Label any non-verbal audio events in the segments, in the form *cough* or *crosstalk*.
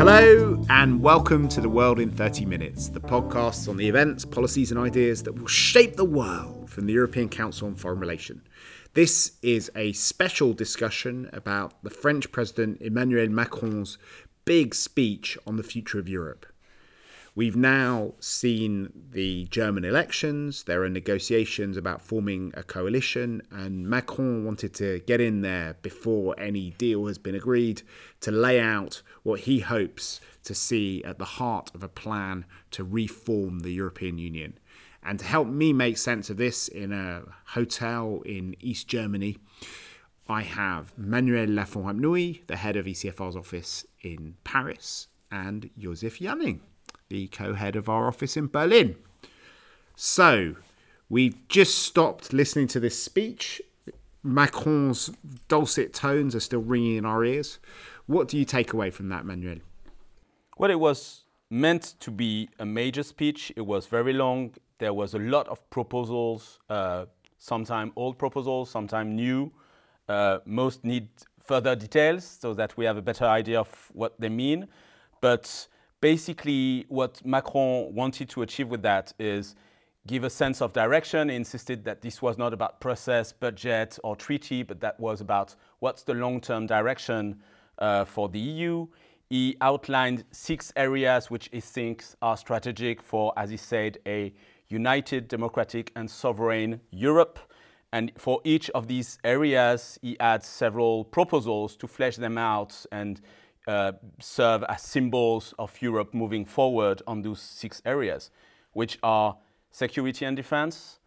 Hello, and welcome to The World in 30 Minutes, the podcast on the events, policies, and ideas that will shape the world from the European Council on Foreign Relations. This is a special discussion about the French President Emmanuel Macron's big speech on the future of Europe. We've now seen the German elections. There are negotiations about forming a coalition, and Macron wanted to get in there before any deal has been agreed to lay out what he hopes to see at the heart of a plan to reform the European Union. And to help me make sense of this in a hotel in East Germany, I have Manuel Lafont-Rapnouil, the head of ECFR's office in Paris, and Josef Janning, the co head of our office in Berlin. So, we've just stopped listening to this speech. Macron's dulcet tones are still ringing in our ears. What do you take away from that, Manuel? Well, it was meant to be a major speech. It was very long. There was a lot of proposals, uh, sometimes old proposals, sometimes new. Uh, most need further details so that we have a better idea of what they mean. But basically, what Macron wanted to achieve with that is give a sense of direction. He insisted that this was not about process, budget, or treaty, but that was about what's the long term direction uh, for the EU. He outlined six areas which he thinks are strategic for, as he said, a united, democratic, and sovereign Europe. And for each of these areas, he adds several proposals to flesh them out and uh, serve as symbols of Europe moving forward on those six areas, which are security and defense.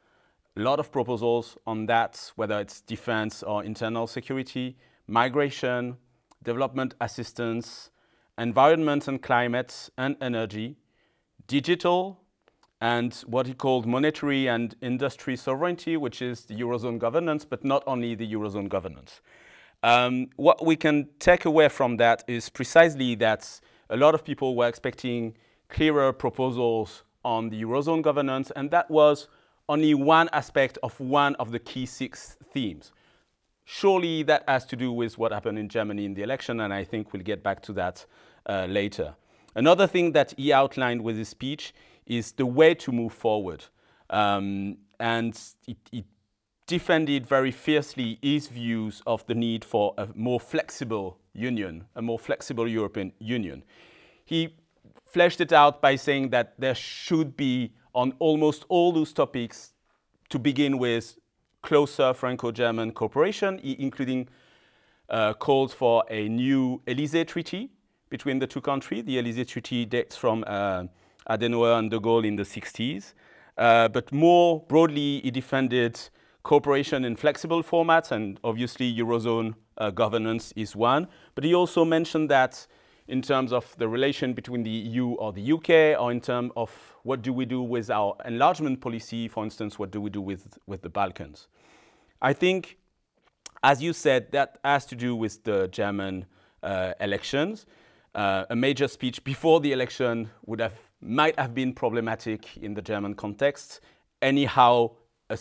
A lot of proposals on that, whether it's defense or internal security, migration, development assistance, environment and climate and energy, digital, and what he called monetary and industry sovereignty, which is the Eurozone governance, but not only the Eurozone governance. Um, what we can take away from that is precisely that a lot of people were expecting clearer proposals on the Eurozone governance, and that was only one aspect of one of the key six themes. Surely that has to do with what happened in Germany in the election, and I think we'll get back to that uh, later. Another thing that he outlined with his speech is the way to move forward. Um, and it, it defended very fiercely his views of the need for a more flexible union, a more flexible European Union. He fleshed it out by saying that there should be, on almost all those topics, to begin with, closer Franco German cooperation, including uh, called for a new Elysee Treaty between the two countries. The Elysee Treaty dates from uh, Adenauer and de Gaulle in the 60s. Uh, but more broadly, he defended cooperation in flexible formats, and obviously Eurozone uh, governance is one. But he also mentioned that in terms of the relation between the EU or the UK, or in terms of what do we do with our enlargement policy, for instance, what do we do with, with the Balkans. I think, as you said, that has to do with the German uh, elections. Uh, a major speech before the election would have might have been problematic in the German context. Anyhow, a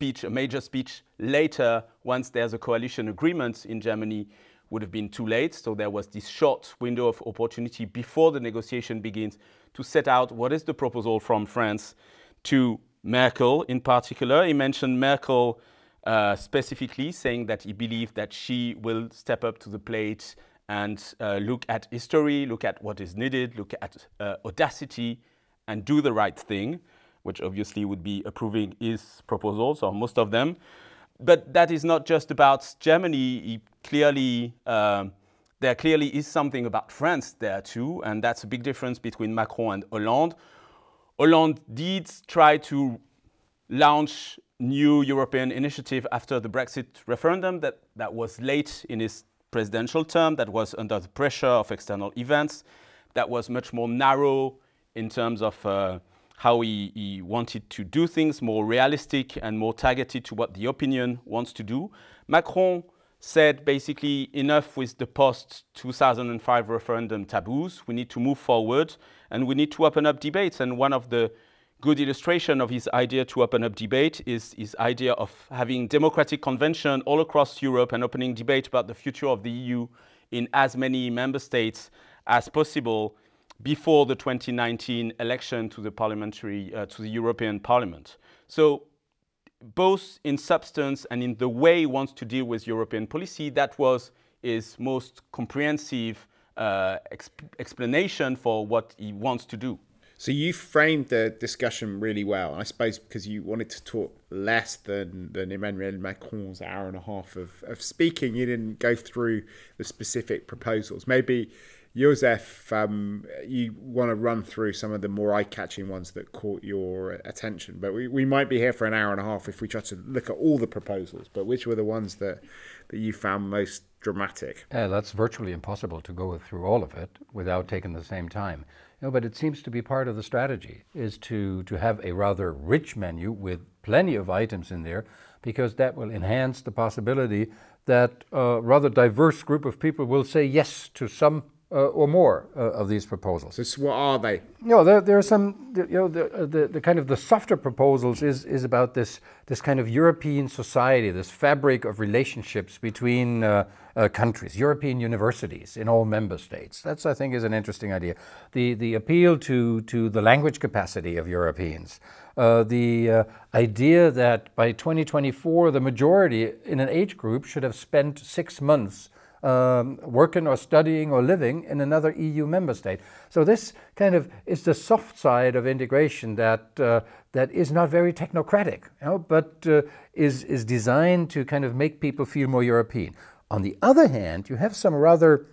speech, a major speech later, once there's a coalition agreement in Germany, would have been too late. So there was this short window of opportunity before the negotiation begins to set out what is the proposal from France to Merkel in particular. He mentioned Merkel uh, specifically, saying that he believed that she will step up to the plate and uh, look at history, look at what is needed, look at uh, audacity, and do the right thing which obviously would be approving his proposals, or most of them. But that is not just about Germany. He clearly, um, there clearly is something about France there too, and that's a big difference between Macron and Hollande. Hollande did try to launch new European initiative after the Brexit referendum that, that was late in his presidential term, that was under the pressure of external events, that was much more narrow in terms of uh, how he, he, wanted to do things more realistic and more targeted to what the opinion wants to do. Macron said basically enough with the post 2005 referendum taboos. We need to move forward and we need to open up debates. And one of the good illustration of his idea to open up debate is his idea of having democratic convention all across Europe and opening debate about the future of the EU in as many member states as possible before the 2019 election to the parliamentary uh, to the European Parliament. So both in substance and in the way he wants to deal with European policy, that was his most comprehensive uh, exp explanation for what he wants to do. So you framed the discussion really well. I suppose because you wanted to talk less than, than Emmanuel Macron's hour and a half of, of speaking, you didn't go through the specific proposals. Maybe Josef, um, you want to run through some of the more eye-catching ones that caught your attention. But we, we might be here for an hour and a half if we try to look at all the proposals. But which were the ones that, that you found most dramatic? Yeah, that's virtually impossible to go through all of it without taking the same time. Know, but it seems to be part of the strategy is to, to have a rather rich menu with plenty of items in there because that will enhance the possibility that a rather diverse group of people will say yes to some uh, or more uh, of these proposals. So what are they? You know, there, there are some, you know, the, uh, the, the kind of the softer proposals is, is about this, this kind of European society, this fabric of relationships between uh, uh, countries, European universities in all member states. That's, I think, is an interesting idea. The, the appeal to, to the language capacity of Europeans. Uh, the uh, idea that by 2024, the majority in an age group should have spent six months um, working or studying or living in another EU member state. So this kind of is the soft side of integration that uh, that is not very technocratic, you know, but uh, is is designed to kind of make people feel more European. On the other hand, you have some rather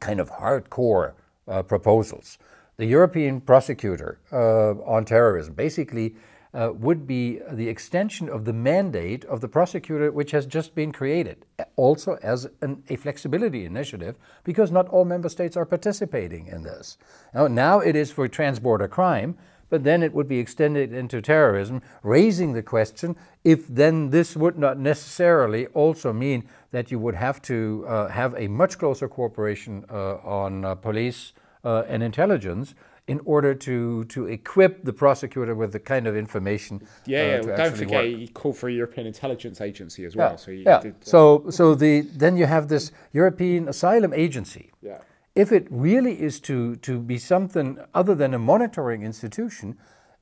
kind of hardcore uh, proposals. The European prosecutor uh, on terrorism basically uh, would be the extension of the mandate of the prosecutor, which has just been created, also as an, a flexibility initiative, because not all member states are participating in this. Now, now it is for transborder crime, but then it would be extended into terrorism, raising the question if then this would not necessarily also mean that you would have to uh, have a much closer cooperation uh, on uh, police uh, and intelligence in order to, to equip the prosecutor with the kind of information. Yeah, uh, yeah. Don't forget work. he called for a European intelligence agency as well. Yeah, so yeah. Did, uh, so so the then you have this European asylum agency. Yeah. If it really is to to be something other than a monitoring institution,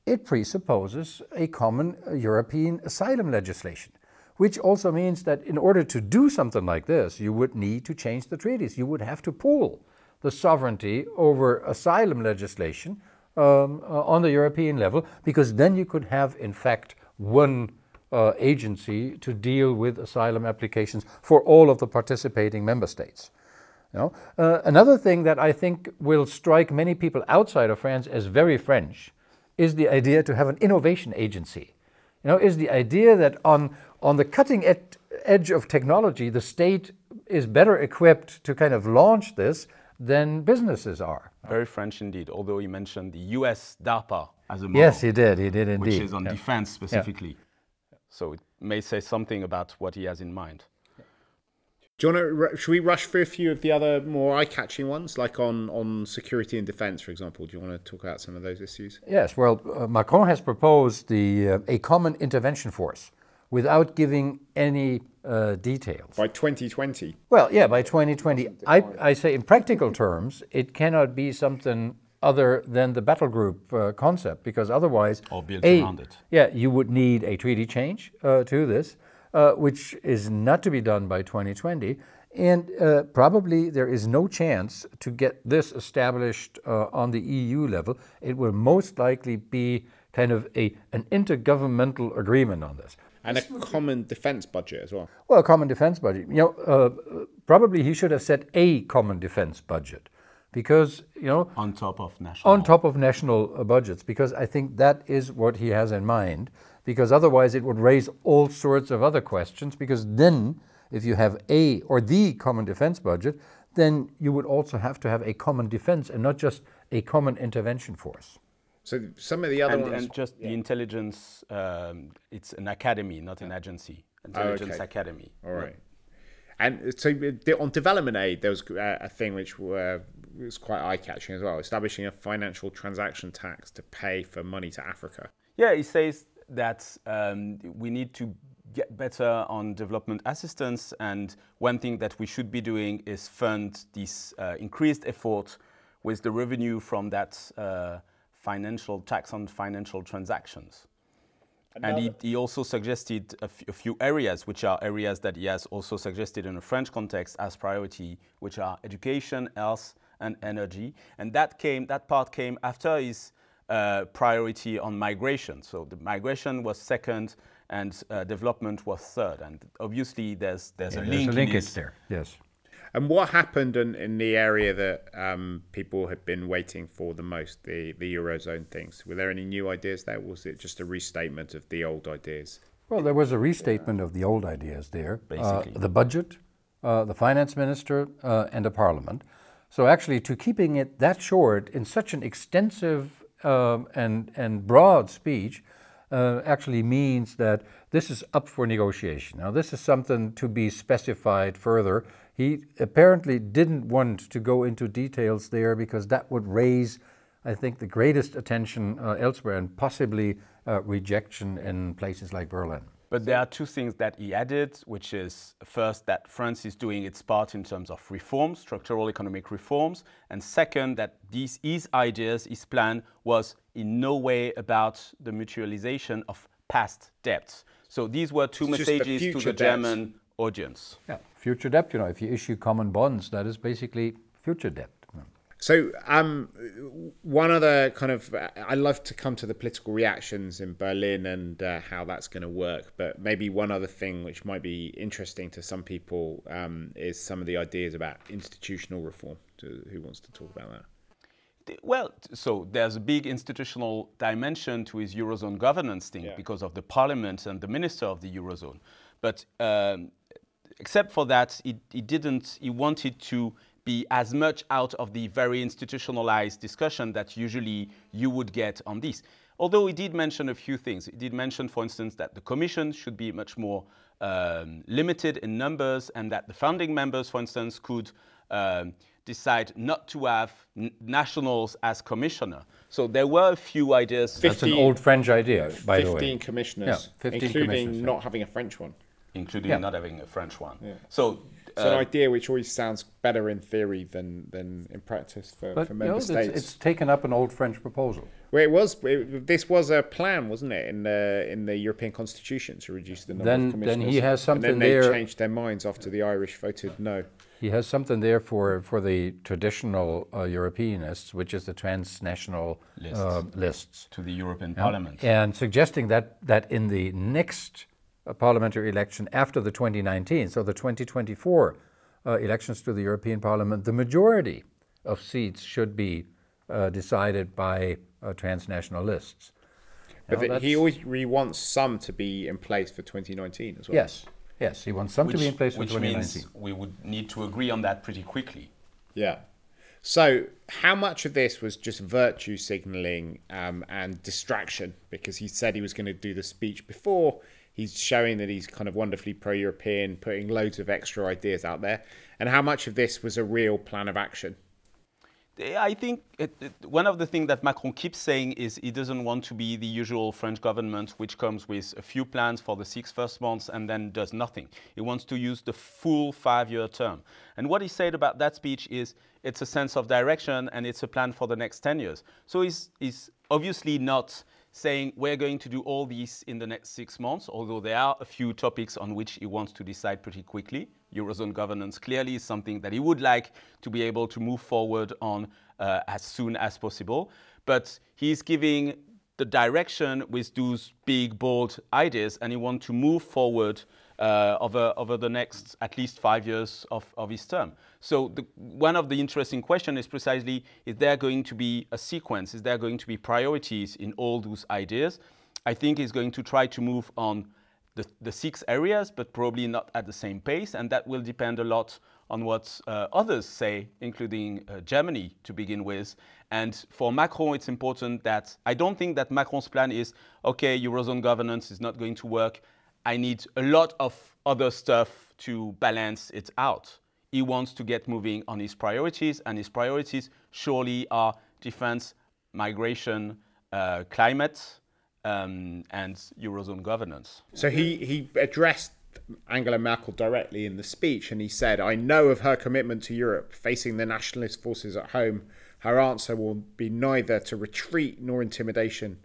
it presupposes a common uh, European asylum legislation. Which also means that in order to do something like this, you would need to change the treaties. You would have to pool the sovereignty over asylum legislation um, uh, on the European level, because then you could have, in fact, one uh, agency to deal with asylum applications for all of the participating member states. You know? uh, another thing that I think will strike many people outside of France as very French is the idea to have an innovation agency. You know, is the idea that on, on the cutting ed- edge of technology, the state is better equipped to kind of launch this than businesses are. Very French indeed, although he mentioned the US DARPA as a model. Yes, he did, he did indeed. Which is on yeah. defense specifically. Yeah. So it may say something about what he has in mind. Do you want to, should we rush through a few of the other more eye-catching ones, like on, on security and defence, for example? Do you want to talk about some of those issues? Yes. Well, uh, Macron has proposed the uh, a common intervention force without giving any uh, details. By 2020? Well, yeah, by 2020. I, I say in practical terms, it cannot be something other than the battle group uh, concept, because otherwise, or built a, around it. Yeah, you would need a treaty change uh, to this, uh, which is not to be done by 2020. And uh, probably there is no chance to get this established uh, on the EU level. It will most likely be kind of a, an intergovernmental agreement on this and a common defense budget as well. Well, a common defense budget. You know, uh, probably he should have said a common defense budget, because you know, on top of national, on top of national uh, budgets, because I think that is what he has in mind. Because otherwise, it would raise all sorts of other questions. Because then, if you have a or the common defense budget, then you would also have to have a common defense and not just a common intervention force. So some of the other and, ones, and just yeah. the intelligence. Um, it's an academy, not an agency. Intelligence oh, okay. academy. All right. And so on development aid, there was a thing which uh, was quite eye-catching as well, establishing a financial transaction tax to pay for money to Africa. Yeah, he says that um, we need to get better on development assistance, and one thing that we should be doing is fund this uh, increased effort with the revenue from that uh, financial tax on financial transactions. And he, he also suggested a, f- a few areas, which are areas that he has also suggested in a French context as priority, which are education, health, and energy. And that came, that part came after his uh, priority on migration. So the migration was second, and uh, development was third. And obviously, there's there's a There's link a in linkage there. Yes. And what happened in, in the area that um, people had been waiting for the most, the, the Eurozone things? Were there any new ideas there? Was it just a restatement of the old ideas? Well, there was a restatement of the old ideas there. Uh, Basically. the budget, uh, the finance minister, uh, and the parliament. So actually, to keeping it that short in such an extensive um, and and broad speech, uh, actually means that this is up for negotiation. Now, this is something to be specified further. He apparently didn't want to go into details there because that would raise, I think, the greatest attention uh, elsewhere and possibly uh, rejection in places like Berlin. But there are two things that he added, which is first that France is doing its part in terms of reforms, structural economic reforms, and second that these his ideas, his plan was in no way about the mutualization of past debts. So these were two It's just the messages to the debts. German audience. Yeah, future debt. You know, if you issue common bonds, that is basically future debt. So, um, one other kind of, I love to come to the political reactions in Berlin and uh, how that's going to work. But maybe one other thing which might be interesting to some people um, is some of the ideas about institutional reform. To, who wants to talk about that? Well, so there's a big institutional dimension to his Eurozone governance thing Yeah. because of the parliament and the minister of the Eurozone. But um, except for that, he, he didn't, he wanted to be as much out of the very institutionalized discussion that usually you would get on this. Although he did mention a few things. He did mention, for instance, that the commission should be much more um, limited in numbers and that the founding members, for instance, could um, decide not to have n- nationals as commissioner. So there were a few ideas, That's an old French idea, by the way. 15 commissioners, Yeah, 15 including commissioners, yeah. not having a French one. Including Yeah. not having a French one. So It's an uh, idea which always sounds better in theory than, than in practice for, But for you member know, states. it's taken up an old French proposal. Well, it was. It, this was a plan, wasn't it, in the in the European Constitution to reduce the number Then- of then commissioners? he has And something then they there- changed their minds after the Irish voted no. He has something there for, for the traditional uh, Europeanists, which is the transnational Lists. uh, lists. to the European Parliament. And suggesting that, that in the next uh, parliamentary election after the 2019, so the 2024 uh, elections to the European Parliament, the majority of seats should be uh, decided by uh, transnational lists. But Now, that he always he wants some to be in place for 2019 as well. Yes, yes, he wants some to be in place for 2019. which means we would need to agree on that pretty quickly. Yeah. So, how much of this was just virtue signaling um, and distraction? Because he said he was going to do the speech before. He's showing that he's kind of wonderfully pro European, putting loads of extra ideas out there. And how much of this was a real plan of action? I think it, it, one of the things that Macron keeps saying is he doesn't want to be the usual French government, which comes with a few plans for the six first months and then does nothing. He wants to use the full five year term. And what he said about that speech is it's a sense of direction and it's a plan for the next 10 years. So he's, he's obviously not saying we're going to do all these in the next six months, although there are a few topics on which he wants to decide pretty quickly. Eurozone governance clearly is something that he would like to be able to move forward on uh, as soon as possible. But he's giving the direction with those big, bold ideas, and he wants to move forward over, over the next at least five years of, of his term. So the, one of the interesting questions is precisely, is there going to be a sequence? Is there going to be priorities in all those ideas? I think he's going to try to move on the, the six areas, but probably not at the same pace, and that will depend a lot on what uh, others say, including uh, Germany to begin with. And for Macron, it's important that I don't think that Macron's plan is okay, Eurozone governance is not going to work. I need a lot of other stuff to balance it out. He wants to get moving on his priorities, and his priorities surely are defense, migration, uh, climate, um, and Eurozone governance. So he, he addressed Angela Merkel directly in the speech, and he said, I know of her commitment to Europe. Facing the nationalist forces at home, her answer will be neither to retreat nor intimidation.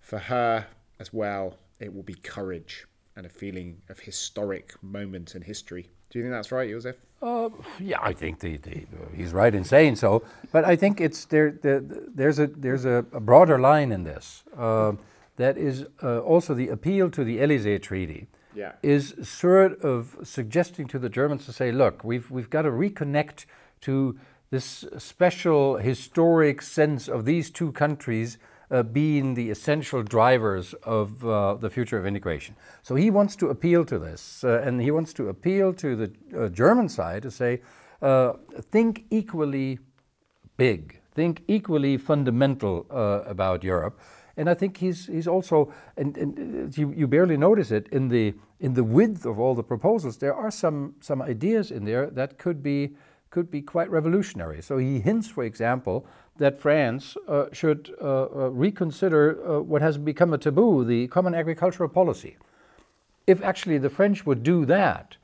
For her as well, it will be courage and a feeling of historic moment in history. Do you think that's right, Josef? Uh, yeah, I think the, the, uh, he's right in saying so. But I think it's there. The, there's a there's a, a, broader line in this. Uh, that is uh, also the appeal to the Elysee Treaty. Yeah. Is sort of suggesting to the Germans to say, look, we've we've got to reconnect to this special historic sense of these two countries uh, being the essential drivers of uh, the future of integration. So he wants to appeal to this, uh, and he wants to appeal to the uh, German side to say, uh, think equally big, think equally fundamental uh, about Europe. And I think he's he's also, and, and you, you barely notice it in the in the width of all the proposals. There are some some ideas in there that could be could be quite revolutionary. So he hints, for example, that France uh, should uh, uh, reconsider uh, what has become a taboo, the common agricultural policy. If actually the French would do that,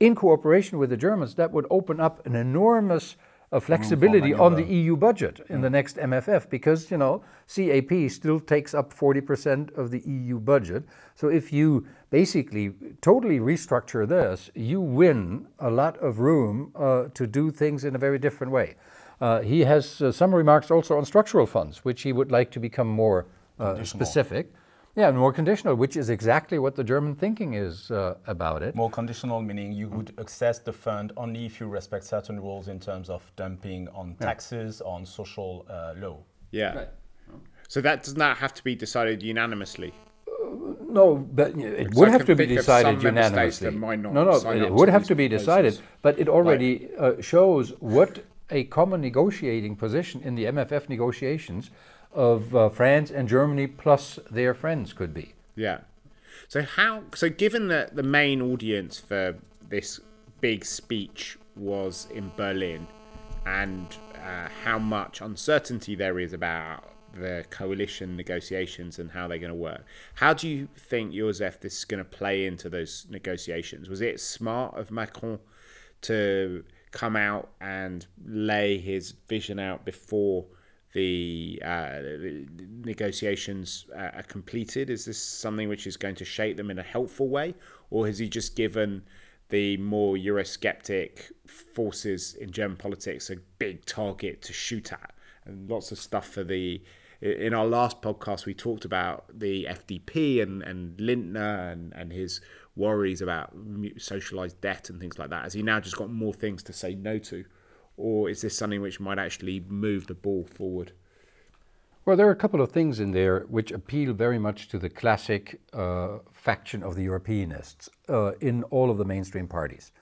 in cooperation with the Germans, that would open up an enormous uh, flexibility on the EU budget in mm. the next MFF because, you know, CAP still takes up 40% of the EU budget. So if you basically totally restructure this, you win a lot of room uh, to do things in a very different way. Uh, he has uh, some remarks also on structural funds, which he would like to become more uh, specific. Yeah, and more conditional, which is exactly what the German thinking is uh, about it. More conditional meaning you would access the fund only if you respect certain rules in terms of dumping on taxes, yeah. on social uh, law. Yeah. Right. So that does not have to be decided unanimously. Uh, no, but it would have to be decided unanimously. no, no, it would have to be decided, but it already right. shows what a common negotiating position in the MFF negotiations of uh, France and Germany plus their friends could be. Yeah. So how? So given that the main audience for this big speech was in Berlin, and uh, how much uncertainty there is about the coalition negotiations and how they're going to work. How do you think, Josef, this is going to play into those negotiations? Was it smart of Macron to come out and lay his vision out before the, uh, negotiations uh, are completed? Is this something which is going to shape them in a helpful way, or has he just given the more Eurosceptic forces in German politics a big target to shoot at? And lots of stuff for the. In our last podcast, we talked about the FDP and, and Lindner and, and his worries about socialized debt and things like that? Has he now just got more things to say no to? Or is this something which might actually move the ball forward? Well, there are a couple of things in there which appeal very much to the classic uh, faction of the Europeanists uh, in all of the mainstream parties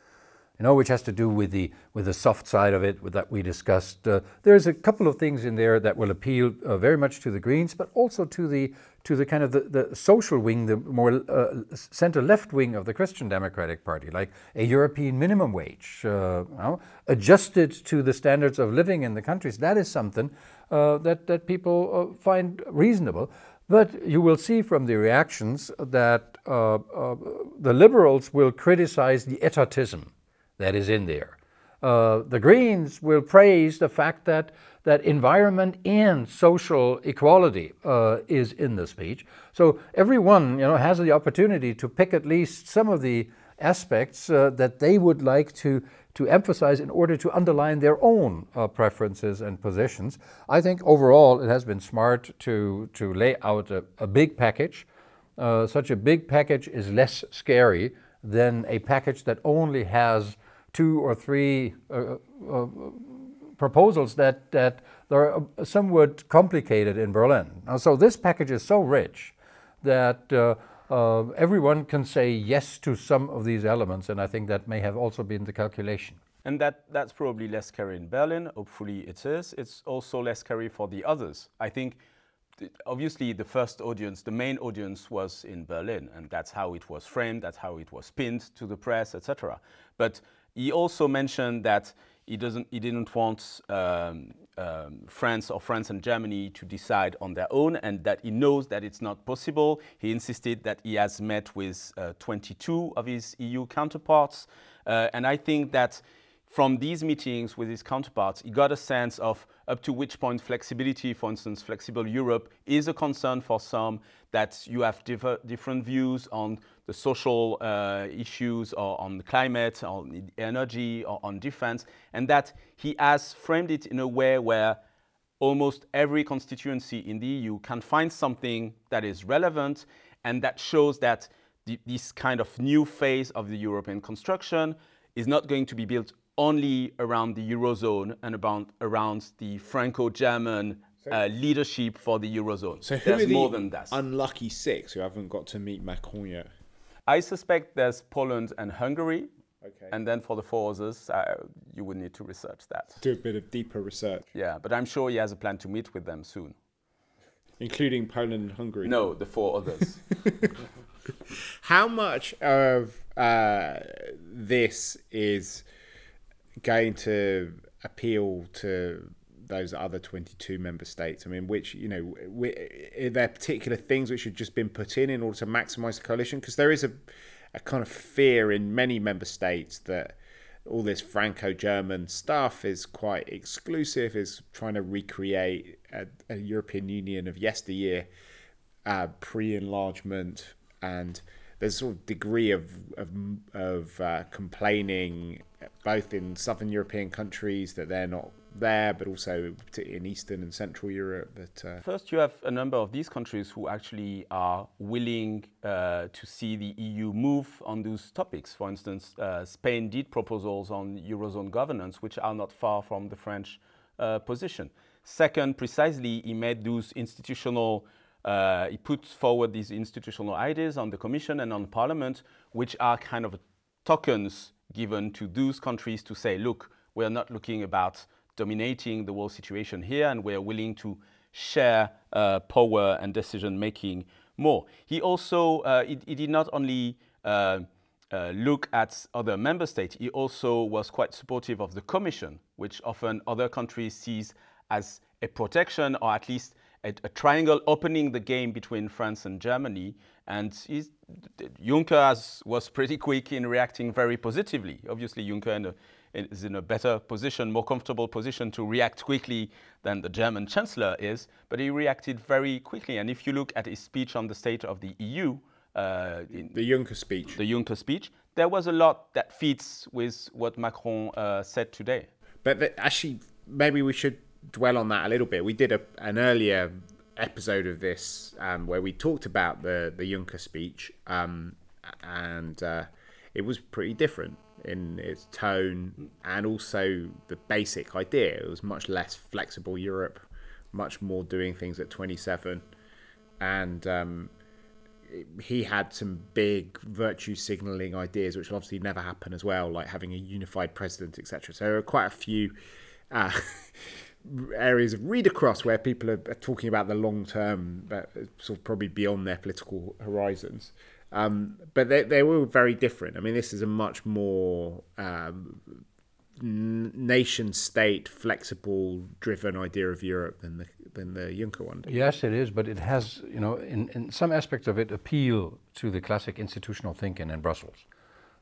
you know, which has to do with the with the soft side of it that we discussed. Uh, there's a couple of things in there that will appeal uh, very much to the Greens, but also to the to the kind of the, the social wing, the more uh, center left wing of the Christian Democratic Party, like a European minimum wage, uh, you know, adjusted to the standards of living in the countries. That is something uh, that that people uh, find reasonable. But you will see from the reactions that the liberals will criticize the etatism that is in there. Uh, the Greens will praise the fact that that environment and social equality uh, is in the speech. So everyone, you know, has the opportunity to pick at least some of the aspects uh, that they would like to to emphasize in order to underline their own uh, preferences and positions. I think overall it has been smart to to lay out a, a big package. Uh, such a big package is less scary than a package that only has two or three uh, uh, proposals that, that are somewhat complicated in Berlin. So this package is so rich that uh, uh, everyone can say yes to some of these elements, and I think that may have also been the calculation. And that, that's probably less scary in Berlin. Hopefully it is. It's also less scary for the others. I think obviously the first audience, the main audience was in Berlin, and that's how it was framed, that's how it was pinned to the press, etc. But he also mentioned that he doesn't, he didn't want um, um, France or France and Germany to decide on their own and that he knows that it's not possible. He insisted that he has met with uh, 22 of his EU counterparts. Uh, and I think that from these meetings with his counterparts, he got a sense of up to which point flexibility, for instance, flexible Europe, is a concern for some, that you have diff different views on the social uh, issues or on the climate, on energy, or on defense, and that he has framed it in a way where almost every constituency in the EU can find something that is relevant and that shows that this kind of new phase of the European construction is not going to be built only around the Eurozone and about, around the Franco-German uh, leadership for the Eurozone. So who There's are the more than that. unlucky six who haven't got to meet Macron yet? I suspect there's Poland and Hungary. Okay. And then for the four others, uh, you would need to research that. Do a bit of deeper research, Yeah, but I'm sure he has a plan to meet with them soon. including Poland and Hungary. No, the four others. *laughs* How much of uh, this is going to appeal to those other 22 member states? I mean, which, you know, are there particular things which have just been put in in order to maximize the coalition? Because there is a, a kind of fear in many member states that all this Franco German stuff is quite exclusive, is trying to recreate a, a European Union of yesteryear, uh, pre enlargement, and there's a sort of degree of of, of uh, complaining both in southern European countries that they're not there, but also in Eastern and Central Europe. That uh, First, you have a number of these countries who actually are willing uh, to see the EU move on those topics. For instance, uh, Spain did proposals on Eurozone governance, which are not far from the French uh, position. Second, precisely, he made those institutional uh, he puts forward these institutional ideas on the Commission and on Parliament, which are kind of tokens given to those countries to say, look, we're not looking about dominating the world situation here, and we're willing to share uh, power and decision making more. He also uh, he, he, did not only uh, uh, look at other member states, he also was quite supportive of the Commission, which often other countries sees as a protection or at least a, a, triangle opening the game between France and Germany. And Juncker has, was pretty quick in reacting very positively. Obviously, Juncker in a, is in a better position, more comfortable position to react quickly than the German Chancellor is, but he reacted very quickly. And if you look at his speech on the state of the EU, uh, the Juncker speech, the Juncker speech, there was a lot that fits with what Macron uh, said today. But the, actually, maybe we should dwell on that a little bit. We did a, an earlier episode of this um, where we talked about the the Juncker speech, um, and uh, it was pretty different in its tone and also the basic idea. It was much less flexible Europe, much more doing things at 27, and um, he had some big virtue signaling ideas, which will obviously never happen as well, like having a unified president, etc. So there are quite a few. Uh, *laughs* areas of read across where people are, talking about the long term, but sort of probably beyond their political horizons. Um, but they, they were very different. I mean, this is a much more um, nation state, flexible, driven idea of Europe than the than the Juncker one. Yes, it is, but it has, you know, in, in some aspects of it, appeal to the classic institutional thinking in Brussels,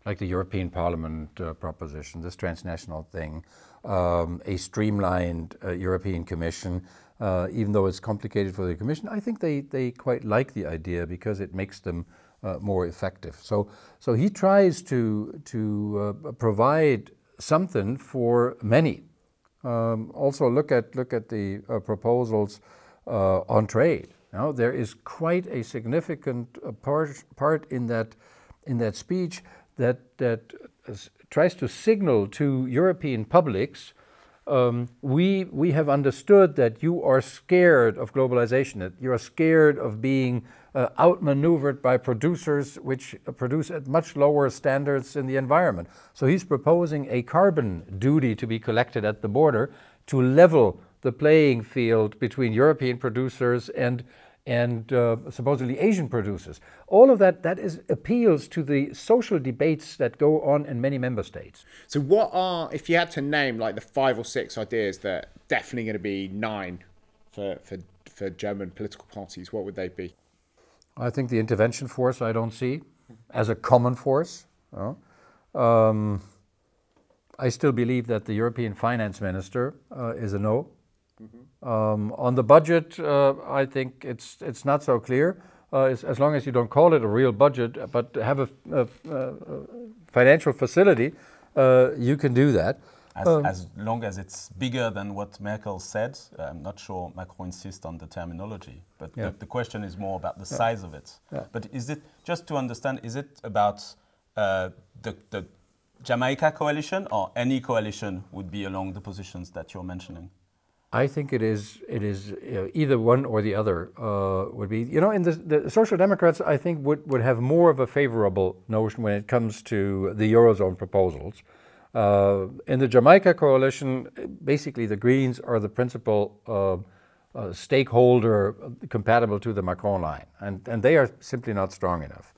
like the European Parliament uh, proposition, this transnational thing, um, a streamlined uh, European Commission. Uh, even though it's complicated for the Commission, I think they, they quite like the idea because it makes them uh, more effective. So, so he tries to, to uh, provide something for many. Um, also, look at, look at the uh, proposals uh, on trade. Now, there is quite a significant part, part in, that, in that speech that, that tries to signal to European publics um, we, we have understood that you are scared of globalization, that you are scared of being uh, outmaneuvered by producers which produce at much lower standards in the environment. So he's proposing a carbon duty to be collected at the border to level the playing field between European producers and and uh, supposedly Asian producers. All of that that is appeals to the social debates that go on in many member states. So, what are if you had to name like the five or six ideas that definitely going to be nine for for for German political parties? What would they be? I think the intervention force I don't see as a common force. Uh, um, I still believe that the European finance minister uh, is a no. Mm-hmm. Um, on the budget, uh, I think it's it's not so clear. Uh, as, as, long as you don't call it a real budget, but have a, a, a financial facility, uh, you can do that. As, um, as, long as it's bigger than what Merkel said, I'm not sure Macron insists on the terminology. But yeah. the, the, question is more about the yeah. size of it. Yeah. But is it, just to understand, is it about uh, the, the Jamaica coalition or any coalition would be along the positions that you're mentioning? I think it is. It is you know, either one or the other uh, would be. You know, in the, the Social Democrats, I think would would have more of a favorable notion when it comes to the eurozone proposals. Uh, in the Jamaica coalition, basically the Greens are the principal uh, uh, stakeholder compatible to the Macron line, and and they are simply not strong enough.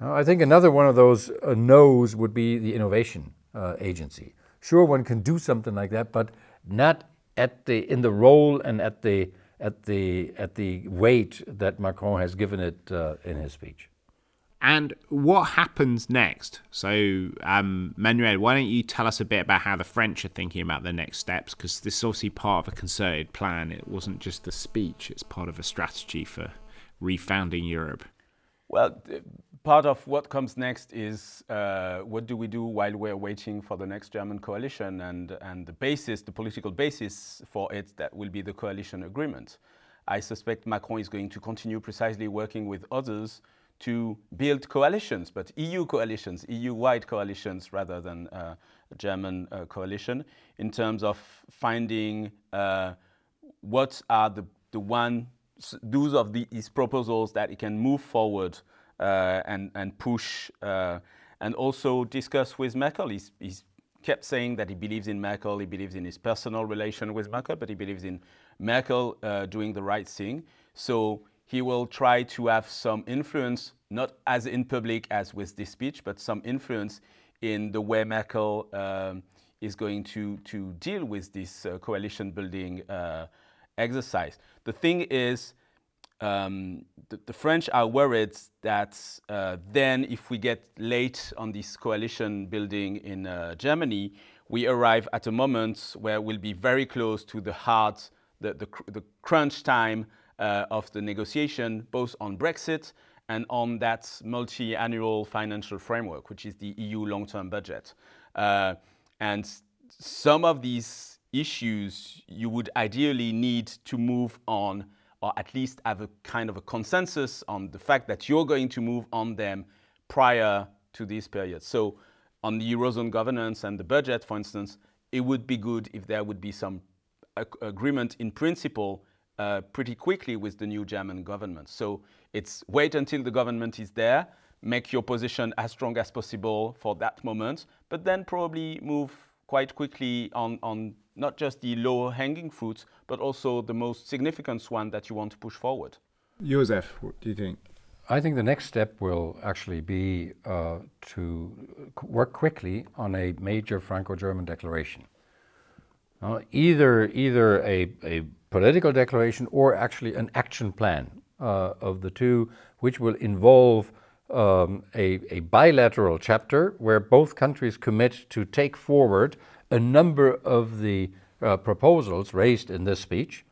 I think another one of those uh, no's would be the innovation uh, agency. Sure, one can do something like that, but not at the in the role and at the at the at the weight that Macron has given it uh, in his speech. And what happens next? So, um, Manuel, why don't you tell us a bit about how the French are thinking about the next steps? Because this is obviously part of a concerted plan. It wasn't just a speech; it's part of a strategy for refounding Europe. Well, part of what comes next is uh, what do we do while we're waiting for the next German coalition and, and the basis, the political basis for it, that will be the coalition agreement. I suspect Macron is going to continue precisely working with others to build coalitions, but EU coalitions, EU-wide coalitions rather than uh, a German uh, coalition, in terms of finding uh, what are the, the one, those of these proposals that it can move forward and, and push uh, and also discuss with Merkel. He's, he's kept saying that he believes in Merkel, he believes in his personal relation with Merkel, but he believes in Merkel uh, doing the right thing. So he will try to have some influence, not as in public as with this speech, but some influence in the way Merkel um, is going to, to deal with this uh, coalition building uh, exercise. The thing is, um, the, the, French are worried that uh, then, if we get late on this coalition building in uh, Germany, we arrive at a moment where we'll be very close to the hard, the, the, the crunch time uh, of the negotiation, both on Brexit and on that multi annual financial framework, which is the EU long term budget. Uh, and some of these issues you would ideally need to move on or at least have a kind of a consensus on the fact that you're going to move on them prior to this period. So on the Eurozone governance and the budget, for instance, it would be good if there would be some ag agreement in principle uh, pretty quickly with the new German government. So it's wait until the government is there, make your position as strong as possible for that moment, but then probably move quite quickly on, on not just the low hanging fruits, but also the most significant one that you want to push forward. Josef, what do you think? I think the next step will actually be uh, to work quickly on a major Franco-German declaration. Uh, either either a, a political declaration or actually an action plan uh, of the two, which will involve um, a, a bilateral chapter where both countries commit to take forward a number of the uh, proposals raised in this speech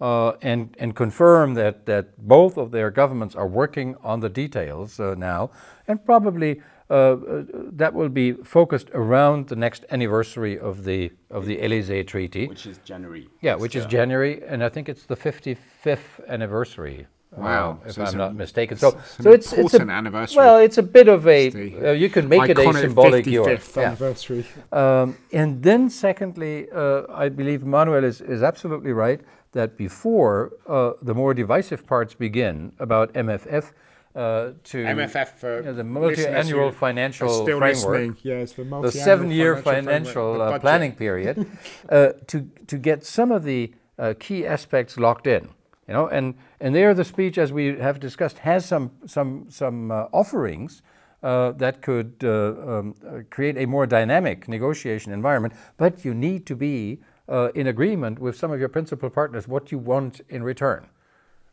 uh, and, and confirm that, that both of their governments are working on the details uh, now, and probably uh, uh, that will be focused around the next anniversary of the of the Elysee Treaty, which is January. Yeah, which is January, and I think it's the 55th anniversary Wow, if so I'm not mistaken. So, so it's it's a anniversary. Well, it's a bit of a uh, you can make it a symbolic year. anniversary. Yeah. Um, and then, secondly, uh, I believe Manuel is, is absolutely right that before uh, the more divisive parts begin about MFF. Uh, to MFF for you know, the multi-annual financial still framework, yes, the, the seven-year financial, financial uh, planning period, *laughs* uh, to to get some of the key aspects locked in You know, and, and there the speech, as we have discussed, has some, some, some uh, offerings uh, that could uh, um, create a more dynamic negotiation environment, but you need to be uh, in agreement with some of your principal partners what you want in return.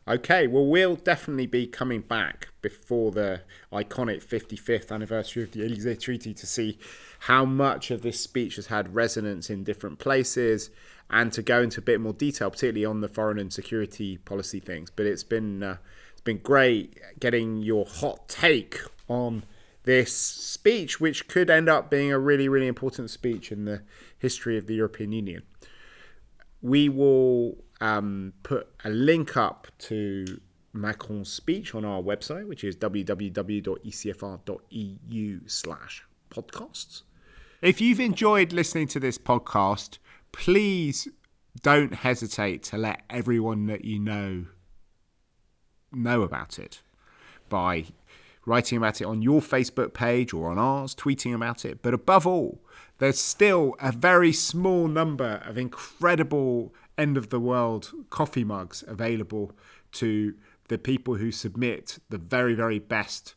Okay, well, we'll definitely be coming back before the iconic 55th anniversary of the Elysee Treaty to see how much of this speech has had resonance in different places and to go into a bit more detail, particularly on the foreign and security policy things. But it's been uh, it's been great getting your hot take on this speech, which could end up being a really, really important speech in the history of the European Union. We will um, put a link up to Macron's speech on our website, which is www.ecfr.eu slash podcasts. If you've enjoyed listening to this podcast, please don't hesitate to let everyone that you know know about it by writing about it on your Facebook page or on ours, tweeting about it. But above all, there's still a very small number of incredible end of the world coffee mugs available to the people who submit the very, very best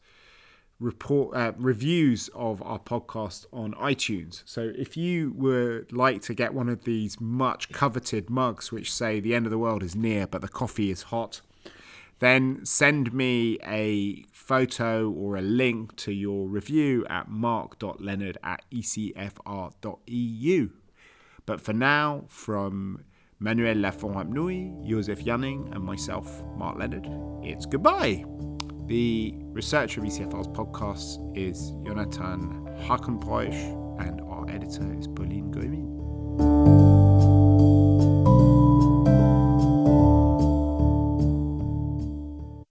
report uh, reviews of our podcast on iTunes. So if you would like to get one of these much coveted mugs which say the end of the world is near but the coffee is hot, then send me a photo or a link to your review at mark.leonard at ecfr.eu. But for now, from Manuel Lafont Josef Janning, and myself, Mark Leonard, it's goodbye. The researcher of ECFR's podcasts is Jonathan Hackenbroich, and our editor is Pauline Goemin.